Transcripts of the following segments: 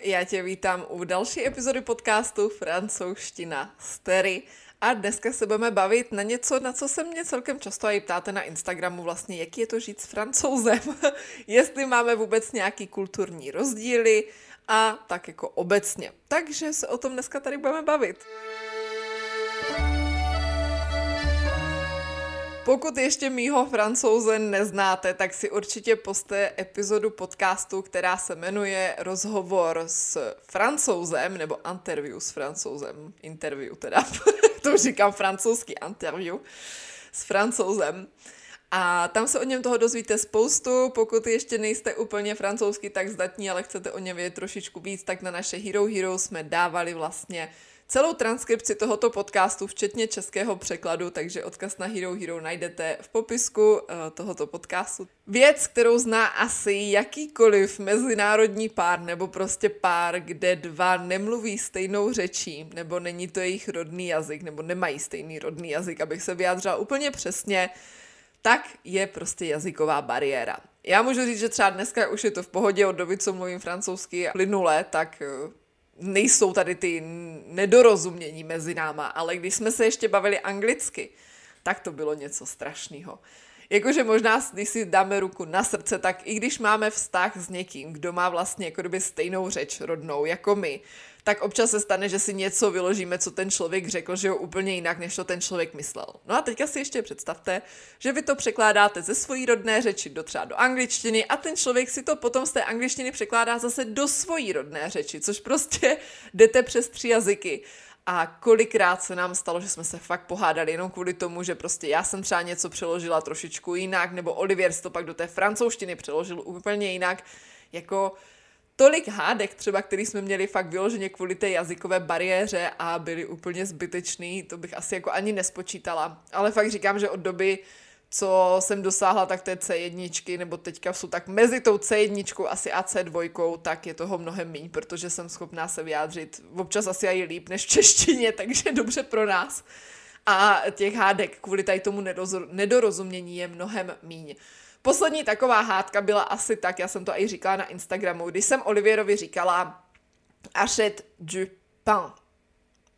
Já tě vítám u další epizody podcastu Francouzština z Terry. A dneska se budeme bavit na něco, na co se mě celkem často i ptáte na Instagramu vlastně, jaký je to žít s francouzem, jestli máme vůbec nějaký kulturní rozdíly a tak jako obecně. Takže se o tom dneska tady budeme bavit. Pokud ještě mýho francouze neznáte, tak si určitě poste epizodu podcastu, která se jmenuje Rozhovor s francouzem, nebo interview s francouzem, interview teda, to říkám francouzský interview s francouzem. A tam se o něm toho dozvíte spoustu. Pokud ještě nejste úplně francouzsky tak zdatní, ale chcete o něm vědět trošičku víc, tak na naše Hero Hero jsme dávali vlastně celou transkripci tohoto podcastu, včetně českého překladu, takže odkaz na Hero Hero najdete v popisku uh, tohoto podcastu. Věc, kterou zná asi jakýkoliv mezinárodní pár, nebo prostě pár, kde dva nemluví stejnou řečí, nebo není to jejich rodný jazyk, nebo nemají stejný rodný jazyk, abych se vyjádřila úplně přesně, tak je prostě jazyková bariéra. Já můžu říct, že třeba dneska už je to v pohodě od doby, co mluvím francouzsky plynule, tak eh, nejsou tady ty nedorozumění mezi náma, ale když jsme se ještě bavili anglicky, tak to bylo něco strašného. Jakože možná, když si dáme ruku na srdce, tak i když máme vztah s někým, kdo má vlastně jako stejnou řeč rodnou jako my, tak občas se stane, že si něco vyložíme, co ten člověk řekl, že jo úplně jinak, než to ten člověk myslel. No a teďka si ještě představte, že vy to překládáte ze svojí rodné řeči do třeba do angličtiny a ten člověk si to potom z té angličtiny překládá zase do svojí rodné řeči, což prostě jdete přes tři jazyky. A kolikrát se nám stalo, že jsme se fakt pohádali jenom kvůli tomu, že prostě já jsem třeba něco přeložila trošičku jinak, nebo Olivier to pak do té francouzštiny přeložil úplně jinak. Jako tolik hádek třeba, který jsme měli fakt vyloženě kvůli té jazykové bariéře a byly úplně zbytečný, to bych asi jako ani nespočítala. Ale fakt říkám, že od doby, co jsem dosáhla tak té C1, nebo teďka jsou tak mezi tou C1 asi a C2, tak je toho mnohem méně, protože jsem schopná se vyjádřit občas asi i líp než v češtině, takže dobře pro nás. A těch hádek kvůli tady tomu nedorozumění je mnohem míň. Poslední taková hádka byla asi tak, já jsem to i říkala na Instagramu, když jsem Olivierovi říkala achète du pain,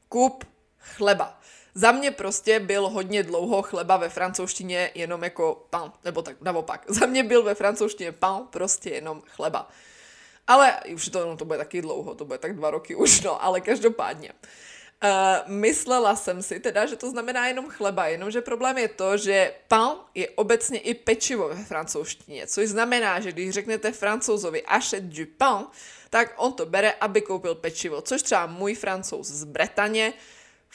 kup chleba. Za mě prostě byl hodně dlouho chleba ve francouzštině jenom jako pain, nebo tak naopak. Za mě byl ve francouzštině pain prostě jenom chleba. Ale už to, no, to bude taky dlouho, to bude tak dva roky už, no, ale každopádně. Uh, Uh, myslela jsem si teda, že to znamená jenom chleba, jenomže problém je to, že pain je obecně i pečivo ve francouzštině, což znamená, že když řeknete francouzovi achète du pain, tak on to bere, aby koupil pečivo, což třeba můj francouz z Bretaně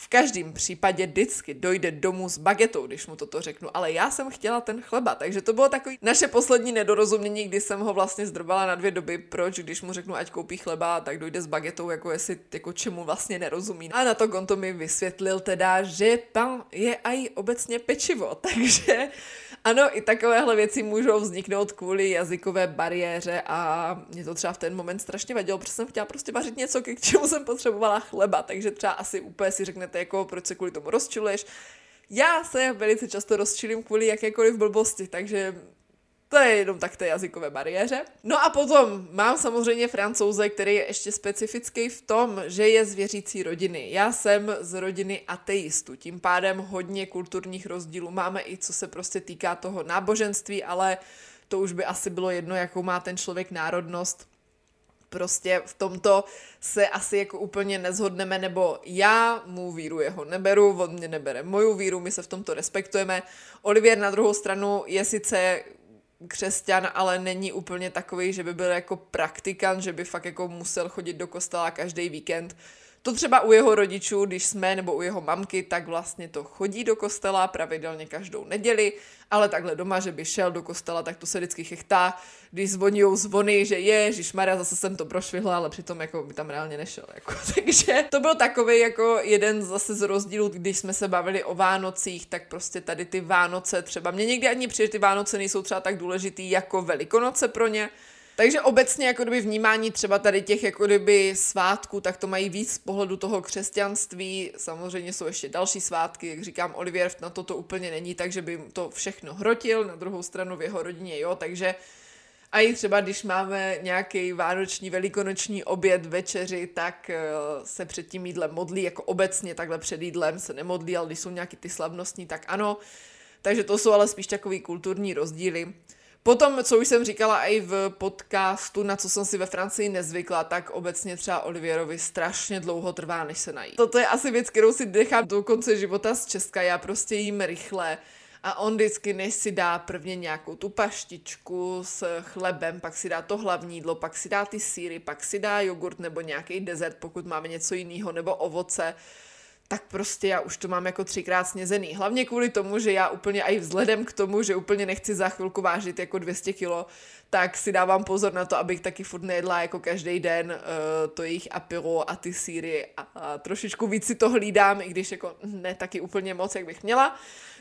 v každém případě vždycky dojde domů s bagetou, když mu toto řeknu, ale já jsem chtěla ten chleba, takže to bylo takový naše poslední nedorozumění, kdy jsem ho vlastně zdrbala na dvě doby, proč, když mu řeknu, ať koupí chleba, tak dojde s bagetou, jako jestli, jako čemu vlastně nerozumí. A na to on to mi vysvětlil teda, že pan je aj obecně pečivo, takže ano, i takovéhle věci můžou vzniknout kvůli jazykové bariéře a mě to třeba v ten moment strašně vadilo, protože jsem chtěla prostě vařit něco, k čemu jsem potřebovala chleba, takže třeba asi úplně si řeknete, jako proč se kvůli tomu rozčiluješ. Já se velice často rozčilím kvůli jakékoliv blbosti, takže to je jenom tak té jazykové bariéře. No a potom mám samozřejmě francouze, který je ještě specifický v tom, že je z věřící rodiny. Já jsem z rodiny ateistů, tím pádem hodně kulturních rozdílů máme i co se prostě týká toho náboženství, ale to už by asi bylo jedno, jakou má ten člověk národnost. Prostě v tomto se asi jako úplně nezhodneme, nebo já mu víru jeho neberu, on mě nebere moju víru, my se v tomto respektujeme. Olivier na druhou stranu je sice křesťan, ale není úplně takový, že by byl jako praktikant, že by fakt jako musel chodit do kostela každý víkend. To třeba u jeho rodičů, když jsme, nebo u jeho mamky, tak vlastně to chodí do kostela pravidelně každou neděli, ale takhle doma, že by šel do kostela, tak to se vždycky chechtá, když zvoní zvony, že je, Maria, zase jsem to prošvihla, ale přitom jako by tam reálně nešel. Jako. Takže to byl takový jako jeden zase z rozdílů, když jsme se bavili o Vánocích, tak prostě tady ty Vánoce třeba, mě někdy ani přijde, ty Vánoce nejsou třeba tak důležitý jako Velikonoce pro ně, takže obecně jako kdyby vnímání třeba tady těch jako kdyby svátků, tak to mají víc z pohledu toho křesťanství. Samozřejmě jsou ještě další svátky, jak říkám, Olivier na to to úplně není, takže by to všechno hrotil, na druhou stranu v jeho rodině jo, takže A i třeba, když máme nějaký vánoční, velikonoční oběd, večeři, tak uh, se před tím jídlem modlí, jako obecně takhle před jídlem se nemodlí, ale když jsou nějaký ty slavnostní, tak ano. Takže to jsou ale spíš takový kulturní rozdíly. Potom, co už jsem říkala i v podcastu, na co jsem si ve Francii nezvykla, tak obecně třeba Olivierovi strašně dlouho trvá, než se nají. Toto je asi věc, kterou si nechám do konce života z Česka. Já prostě jím rychle a on vždycky, než si dá prvně nějakou tu paštičku s chlebem, pak si dá to hlavní jídlo, pak si dá ty síry, pak si dá jogurt nebo nějaký dezert, pokud máme něco jiného, nebo ovoce, tak prostě já už to mám jako třikrát snězený. Hlavně kvůli tomu, že já úplně i vzhledem k tomu, že úplně nechci za chvilku vážit jako 200 kilo, tak si dávám pozor na to, abych taky furt nejedla jako každý den uh, to jejich apiro a ty síry a, a trošičku víc si to hlídám, i když jako ne taky úplně moc, jak bych měla.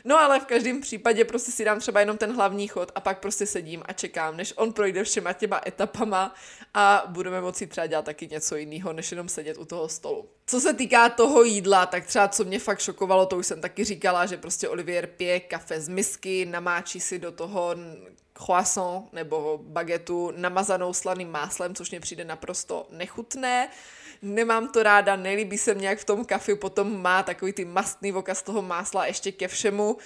No ale v každém případě prostě si dám třeba jenom ten hlavní chod a pak prostě sedím a čekám, než on projde všema těma etapama a budeme moci třeba dělat taky něco jiného, než jenom sedět u toho stolu. Co se týká toho jídla, tak třeba co mě fakt šokovalo, to už jsem taky říkala, že prostě Olivier pije kafe z misky, namáčí si do toho croissant nebo bagetu namazanou slaným máslem, což mě přijde naprosto nechutné. Nemám to ráda, nelíbí se mě, jak v tom kafi potom má takový ty mastný voka z toho másla ještě ke všemu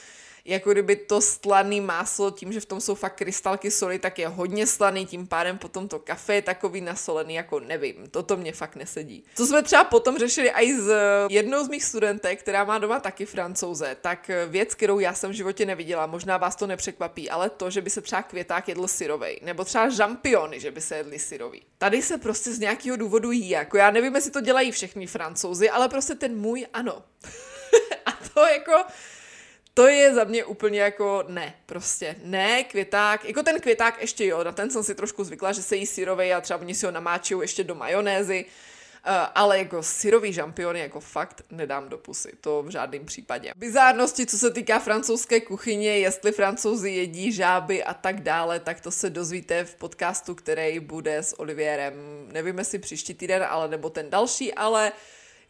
jako kdyby to slaný máslo, tím, že v tom jsou fakt krystalky soli, tak je hodně slaný, tím pádem potom to kafe je takový nasolený, jako nevím, toto mě fakt nesedí. Co jsme třeba potom řešili i s jednou z mých studentek, která má doma taky francouze, tak věc, kterou já jsem v životě neviděla, možná vás to nepřekvapí, ale to, že by se třeba květák jedl syrovej, nebo třeba žampiony, že by se jedli syrový. Tady se prostě z nějakého důvodu jí, jako já nevím, jestli to dělají všichni francouzi, ale prostě ten můj ano. A to jako to je za mě úplně jako ne, prostě ne, květák, jako ten květák ještě jo, na ten jsem si trošku zvykla, že se jí syrovej a třeba oni si ho namáčují ještě do majonézy, Uh, ale jako syrový žampiony jako fakt nedám do pusy, to v žádném případě. Bizárnosti, co se týká francouzské kuchyně, jestli francouzi jedí žáby a tak dále, tak to se dozvíte v podcastu, který bude s Olivierem, nevím jestli příští týden, ale nebo ten další, ale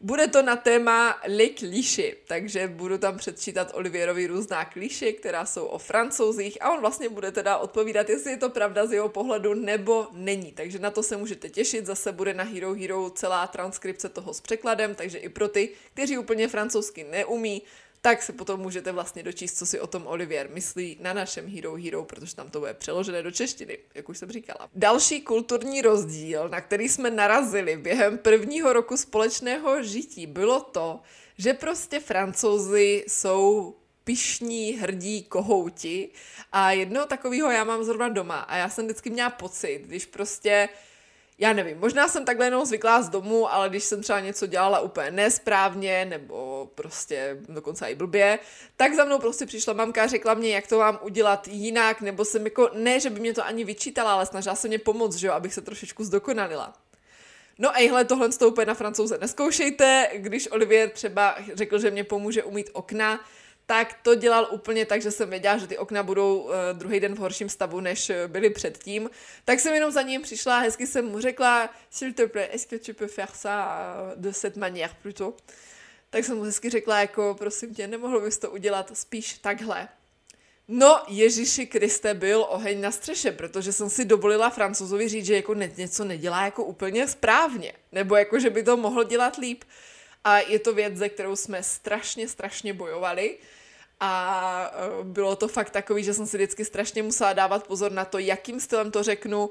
bude to na téma Le Cliché, takže budu tam předčítat Olivierovi různá kliše, která jsou o francouzích a on vlastně bude teda odpovídat, jestli je to pravda z jeho pohledu nebo není. Takže na to se můžete těšit, zase bude na Hero Hero celá transkripce toho s překladem, takže i pro ty, kteří úplně francouzsky neumí, tak se potom můžete vlastně dočíst, co si o tom Olivier myslí na našem Hero Hero, protože tam to bude přeložené do češtiny, jak už jsem říkala. Další kulturní rozdíl, na který jsme narazili během prvního roku společného žití, bylo to, že prostě francouzi jsou pišní, hrdí kohouti a jednoho takového já mám zrovna doma a já jsem vždycky měla pocit, když prostě já nevím, možná jsem takhle jenom zvyklá z domu, ale když jsem třeba něco dělala úplně nesprávně, nebo prostě dokonce i blbě, tak za mnou prostě přišla mamka a řekla mě, jak to mám udělat jinak, nebo jsem jako, ne, že by mě to ani vyčítala, ale snažila se mě pomoct, že jo, abych se trošičku zdokonalila. No a ejhle, tohle to úplně na francouze neskoušejte, když Olivier třeba řekl, že mě pomůže umít okna, tak to dělal úplně tak, že jsem věděla, že ty okna budou uh, druhý den v horším stavu, než eh, byly předtím. Tak jsem jenom za ním přišla a hezky jsem mu řekla, s'il te plaît, est-ce que tu peux faire ça uh, de cette manière plutôt? Tak jsem mu hezky řekla, jako prosím tě, nemohl bys to udělat spíš takhle. No, Ježíši Kriste, byl oheň na střeše, protože jsem si dovolila francouzovi říct, že jako něco nedělá jako úplně správně, nebo jako, že by to mohl dělat líp. A je to věc, ze kterou jsme strašně, strašně bojovali. A e, bylo to fakt takový, že jsem si vždycky strašně musela dávat pozor na to, jakým stylem to řeknu.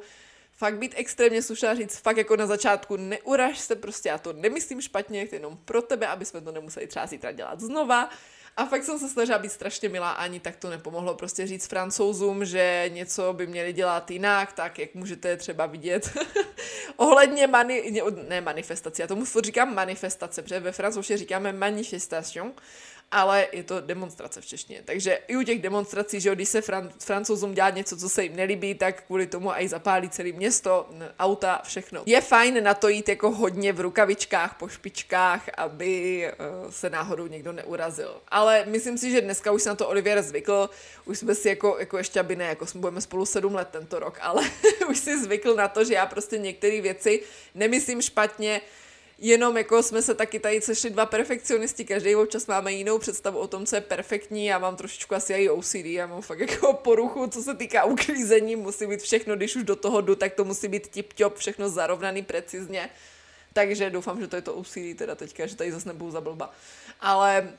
Fakt být extrémně slušná říct, fakt jako na začátku neuraž se, prostě já to nemyslím špatně, jenom pro tebe, aby jsme to nemuseli třeba zítra dělat znova. A fakt jsem se snažila být strašně milá, ani tak to nepomohlo. Prostě říct francouzům, že něco by měli dělat jinak, tak jak můžete třeba vidět ohledně mani, ne manifestace, já tomu říkám manifestace, protože ve francouzštině říkáme manifestation, ale je to demonstrace v češtině. Takže i u těch demonstrací, že když se fran- francouzům dělá něco, co se jim nelíbí, tak kvůli tomu i zapálí celé město, auta, všechno. Je fajn na to jít jako hodně v rukavičkách, po špičkách, aby uh, se náhodou někdo neurazil. Ale myslím si, že dneska už se na to Olivier zvykl, už jsme si jako, jako ještě, aby ne, jako jsme budeme spolu sedm let tento rok, ale už si zvykl na to, že já prostě některé věci nemyslím špatně, jenom jako jsme se taky tady sešli dva perfekcionisti, každý občas máme jinou představu o tom, co je perfektní, já mám trošičku asi i OCD, já mám fakt jako poruchu, co se týká uklízení, musí být všechno, když už do toho jdu, tak to musí být tip-top, všechno zarovnaný precizně, takže doufám, že to je to OCD teda teďka, že tady zase nebudu za blba. Ale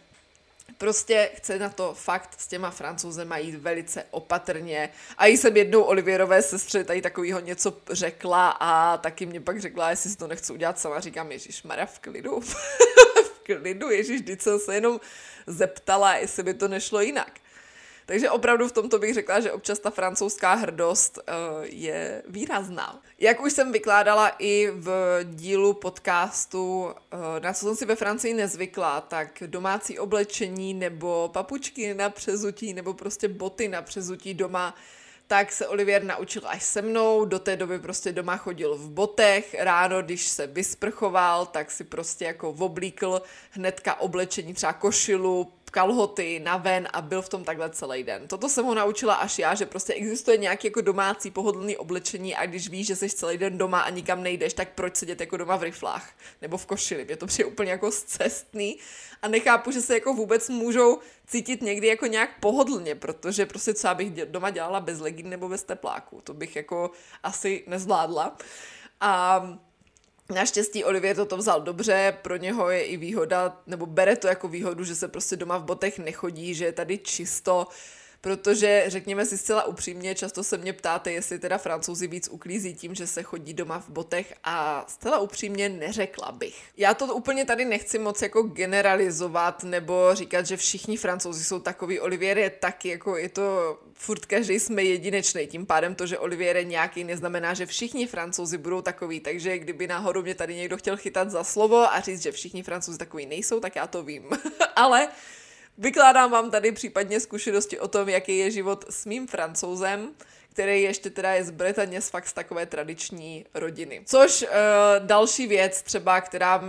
Prostě chce na to fakt s těma francouzema jít velice opatrně. A jí jsem jednou Olivierové sestře tady takovýho něco řekla a taky mě pak řekla, jestli si to nechci udělat sama. Říkám, Ježíš Mara v klidu. v klidu, Ježíš, když jsem se jenom zeptala, jestli by to nešlo jinak. Takže opravdu v tomto bych řekla, že občas ta francouzská hrdost uh, je výrazná. Jak už jsem vykládala i v dílu podcastu, uh, na co jsem si ve Francii nezvykla, tak domácí oblečení nebo papučky na přezutí nebo prostě boty na přezutí doma tak se Olivier naučil až se mnou, do té doby prostě doma chodil v botech, ráno, když se vysprchoval, tak si prostě jako oblíkl hnedka oblečení, třeba košilu, kalhoty na ven a byl v tom takhle celý den. Toto jsem ho naučila až já, že prostě existuje nějaký jako domácí pohodlný oblečení a když víš, že jsi celý den doma a nikam nejdeš, tak proč sedět jako doma v riflách nebo v košili. Mě to přijde úplně jako cestný a nechápu, že se jako vůbec můžou cítit někdy jako nějak pohodlně, protože prostě co bych doma dělala bez legín nebo bez tepláků, to bych jako asi nezvládla. A Naštěstí Olivier toto vzal dobře, pro něho je i výhoda, nebo bere to jako výhodu, že se prostě doma v botech nechodí, že je tady čisto, protože řekněme si zcela upřímně, často se mě ptáte, jestli teda francouzi víc uklízí tím, že se chodí doma v botech a zcela upřímně neřekla bych. Já to úplně tady nechci moc jako generalizovat nebo říkat, že všichni francouzi jsou takový, Olivier je taky, jako je to furt každý jsme jedinečný, tím pádem to, že Olivier je nějaký, neznamená, že všichni francouzi budou takový, takže kdyby náhodou mě tady někdo chtěl chytat za slovo a říct, že všichni francouzi takový nejsou, tak já to vím. Ale Vykládám vám tady případně zkušenosti o tom, jaký je život s mým francouzem, který ještě teda je z Bretaně z fakt z takové tradiční rodiny. Což uh, další věc třeba, která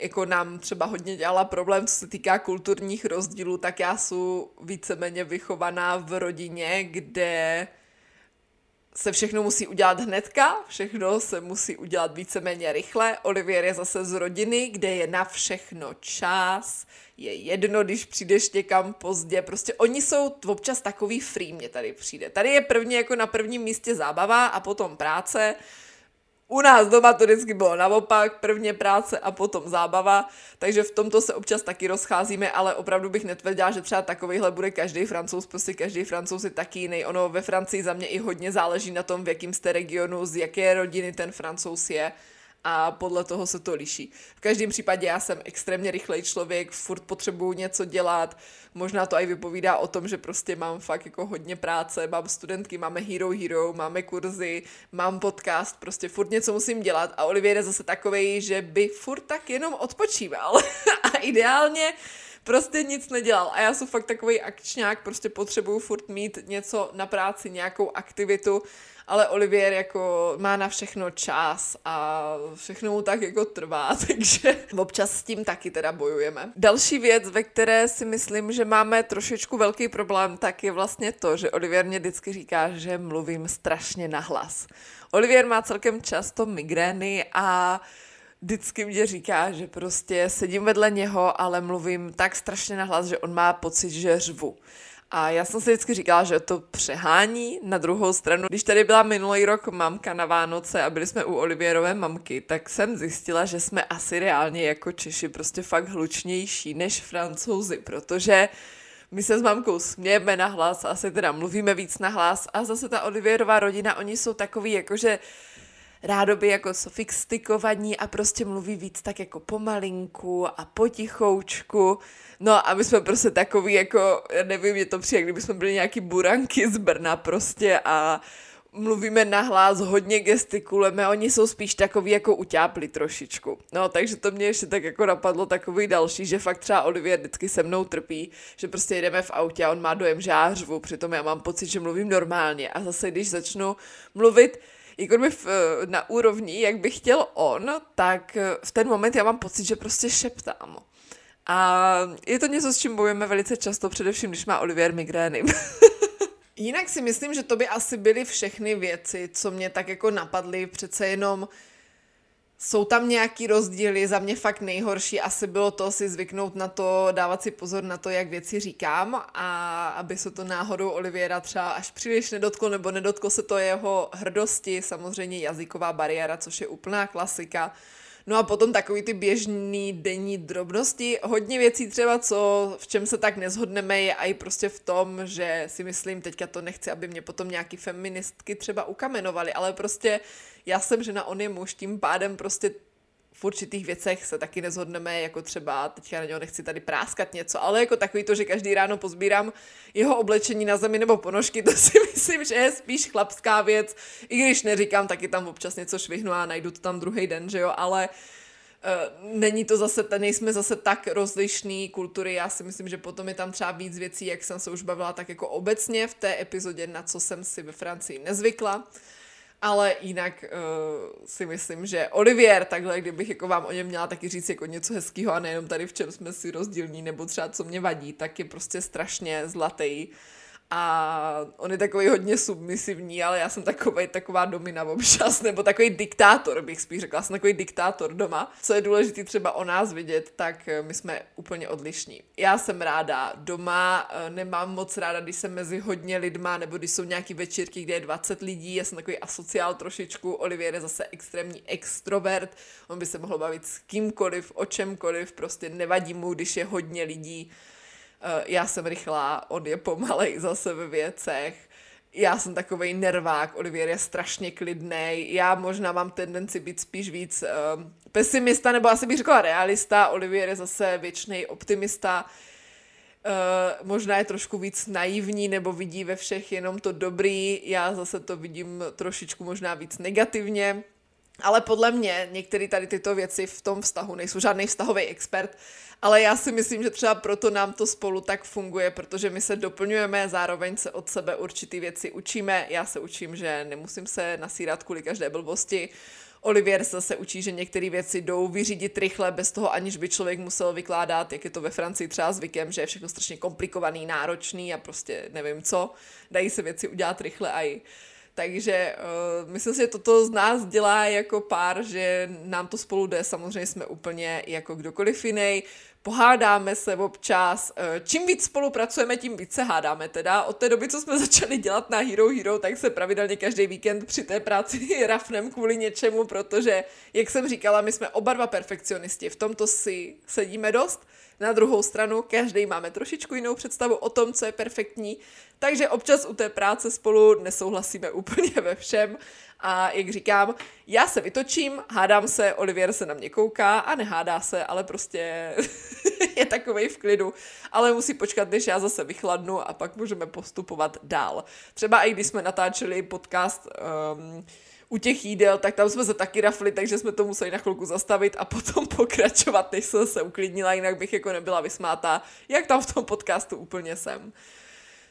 jako nám třeba hodně dělala problém, co se týká kulturních rozdílů, tak já jsem víceméně vychovaná v rodině, kde se všechno musí udělat hnedka, všechno se musí udělat víceméně rychle. Olivier je zase z rodiny, kde je na všechno čas, je jedno, když přijdeš někam pozdě, prostě oni jsou občas takový free, mě tady přijde. Tady je první jako na prvním místě zábava a potom práce, u nás doma to vždycky bylo naopak, prvně práce a potom zábava, takže v tomto se občas taky rozcházíme, ale opravdu bych netvrdila, že třeba takovýhle bude každý francouz, prostě každý francouz je taky jiný. Ono ve Francii za mě i hodně záleží na tom, v jakém jste regionu, z jaké rodiny ten francouz je a podle toho se to liší. V každém případě já jsem extrémně rychlej člověk, furt potřebuju něco dělat, možná to i vypovídá o tom, že prostě mám fakt jako hodně práce, mám studentky, máme Hero Hero, máme kurzy, mám podcast, prostě furt něco musím dělat a Olivier je zase takový, že by furt tak jenom odpočíval a ideálně prostě nic nedělal. A já jsem fakt takový akčňák, prostě potřebuju furt mít něco na práci, nějakou aktivitu, ale Olivier jako má na všechno čas a všechno mu tak jako trvá, takže občas s tím taky teda bojujeme. Další věc, ve které si myslím, že máme trošičku velký problém, tak je vlastně to, že Olivier mě vždycky říká, že mluvím strašně nahlas. Olivier má celkem často migrény a vždycky mě říká, že prostě sedím vedle něho, ale mluvím tak strašně nahlas, že on má pocit, že řvu. A já jsem si vždycky říkala, že to přehání na druhou stranu. Když tady byla minulý rok mamka na Vánoce a byli jsme u Olivierové mamky, tak jsem zjistila, že jsme asi reálně jako Češi prostě fakt hlučnější než francouzi, protože my se s mamkou smějeme na hlas, asi teda mluvíme víc na hlas a zase ta Olivierová rodina, oni jsou takový jakože rádoby jako sofistikovaní a prostě mluví víc tak jako pomalinku a potichoučku. No a my jsme prostě takový jako, já nevím, je to přijde, kdyby jsme byli nějaký buranky z Brna prostě a mluvíme nahlas, hodně gestikulujeme, oni jsou spíš takový jako utápli trošičku. No, takže to mě ještě tak jako napadlo takový další, že fakt třeba Olivier vždycky se mnou trpí, že prostě jedeme v autě a on má dojem, že já řvu, přitom já mám pocit, že mluvím normálně a zase když začnu mluvit jako by v, na úrovni, jak by chtěl on, tak v ten moment já mám pocit, že prostě šeptám. A je to něco, s čím bojujeme velice často, především když má Olivier migrény. Jinak si myslím, že to by asi byly všechny věci, co mě tak jako napadly, přece jenom Jsou tam nějaký rozdíly, za mě fakt nejhorší asi bylo to si zvyknout na to, dávat si pozor na to, jak věci říkám a aby se to náhodou Oliviera třeba až příliš nedotklo nebo nedotklo se to jeho hrdosti, samozřejmě jazyková bariéra, což je úplná klasika. No a potom takový ty běžný denní drobnosti, hodně věcí třeba, co, v čem se tak nezhodneme, je i prostě v tom, že si myslím, teďka to nechci, aby mě potom nějaký feministky třeba ukamenovali, ale prostě já jsem žena, on je muž, tím pádem prostě v určitých věcech se taky nezhodneme, jako třeba, teďka na něho nechci tady práskat něco, ale jako takový to, že každý ráno pozbírám jeho oblečení na zemi nebo ponožky, to si myslím, že je spíš chlapská věc, i když neříkám, taky tam občas něco švihnu a najdu to tam druhý den, že jo, ale Uh, není to zase, nejsme zase tak rozlišný kultury, já si myslím, že potom je tam třeba víc věcí, jak jsem se už bavila tak jako obecně v té epizodě, na co jsem si ve Francii nezvykla. Ale jinak uh, si myslím, že Olivier, takhle, kdybych jako vám o něm měla taky říct jako něco hezkého a nejenom tady v čem jsme si rozdílní, nebo třeba co mě vadí, tak je prostě strašně zlatý a on je takový hodně submisivní, ale já jsem takový, taková domina občas, nebo takový diktátor, bych spíš řekla, jsem takový diktátor doma. Co je důležité třeba o nás vidět, tak eh, my jsme úplně odlišní. Já jsem ráda doma, eh, nemám moc ráda, když jsem mezi hodně lidma, nebo když jsou nějaký večírky, kde je 20 lidí, já jsem takový asociál trošičku, Olivier je zase extrémní extrovert, on by se mohl bavit s kýmkoliv, o čemkoliv, prostě nevadí mu, když je hodně lidí já jsem rychlá, on je pomalej zase ve věcech, já jsem takový nervák, Olivier je strašně klidný. Já možná mám tendenci být spíš víc uh, pesimista, nebo asi bych řekla realista. Olivier je zase věčný optimista. Uh, možná je trošku víc naivní, nebo vidí ve všech jenom to dobrý. Já zase to vidím trošičku možná víc negativně. Ale podle mě některé tady tyto věci v tom vztahu nejsou žádný vztahový expert, ale já si myslím, že třeba proto nám to spolu tak funguje, protože my se doplňujeme, zároveň se od sebe určitý věci učíme. Já se učím, že nemusím se nasírat kvůli každé blbosti. Olivier se učí, že některé věci jdou vyřídit rychle, bez toho aniž by člověk musel vykládat, jak je to ve Francii třeba zvykem, že je všechno strašně komplikovaný, náročný a prostě nevím co. Dají se věci udělat rychle a i takže uh, myslím si, že toto z nás dělá jako pár, že nám to spolu jde, samozřejmě jsme úplně jako kdokoliv jiný, pohádáme se občas, uh, čím víc spolupracujeme, tím víc se hádáme teda. Od té doby, co jsme začali dělat na Hero Hero, tak se pravidelně každý víkend při té práci rafnem kvůli něčemu, protože, jak jsem říkala, my jsme oba dva perfekcionisti, v tomto si sedíme dost, na druhou stranu, každý máme trošičku jinou představu o tom, co je perfektní, takže občas u té práce spolu nesouhlasíme úplně ve všem. A jak říkám, já se vytočím, hádám se, Olivier se na mě kouká a nehádá se, ale prostě je takovej v klidu. Ale musí počkat, než já zase vychladnu a pak můžeme postupovat dál. Třeba i když jsme natáčeli podcast um, u těch jídel, tak tam jsme se taky rafli, takže jsme to museli na chvilku zastavit a potom pokračovat, než jsem se uklidnila, jinak bych jako nebyla vysmátá, jak tam v tom podcastu úplně jsem.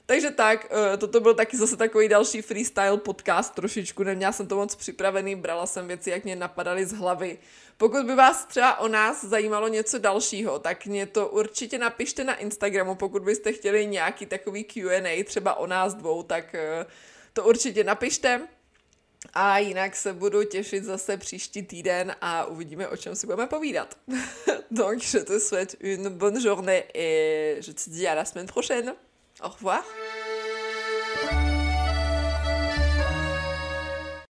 Takže tak, eh, toto byl taky zase takový další freestyle podcast trošičku, neměla jsem to moc připravený, brala jsem věci, jak mě napadaly z hlavy. Pokud by vás třeba o nás zajímalo něco dalšího, tak mě to určitě napište na Instagramu, pokud byste chtěli nějaký takový Q&A třeba o nás dvou, tak eh, to určitě napište. A jinak se budu těšit zase příští týden a uvidíme, o čem si budeme povídat. Donc, je te souhaite une bonne journée et je te dis à la semaine prochaine. Au revoir.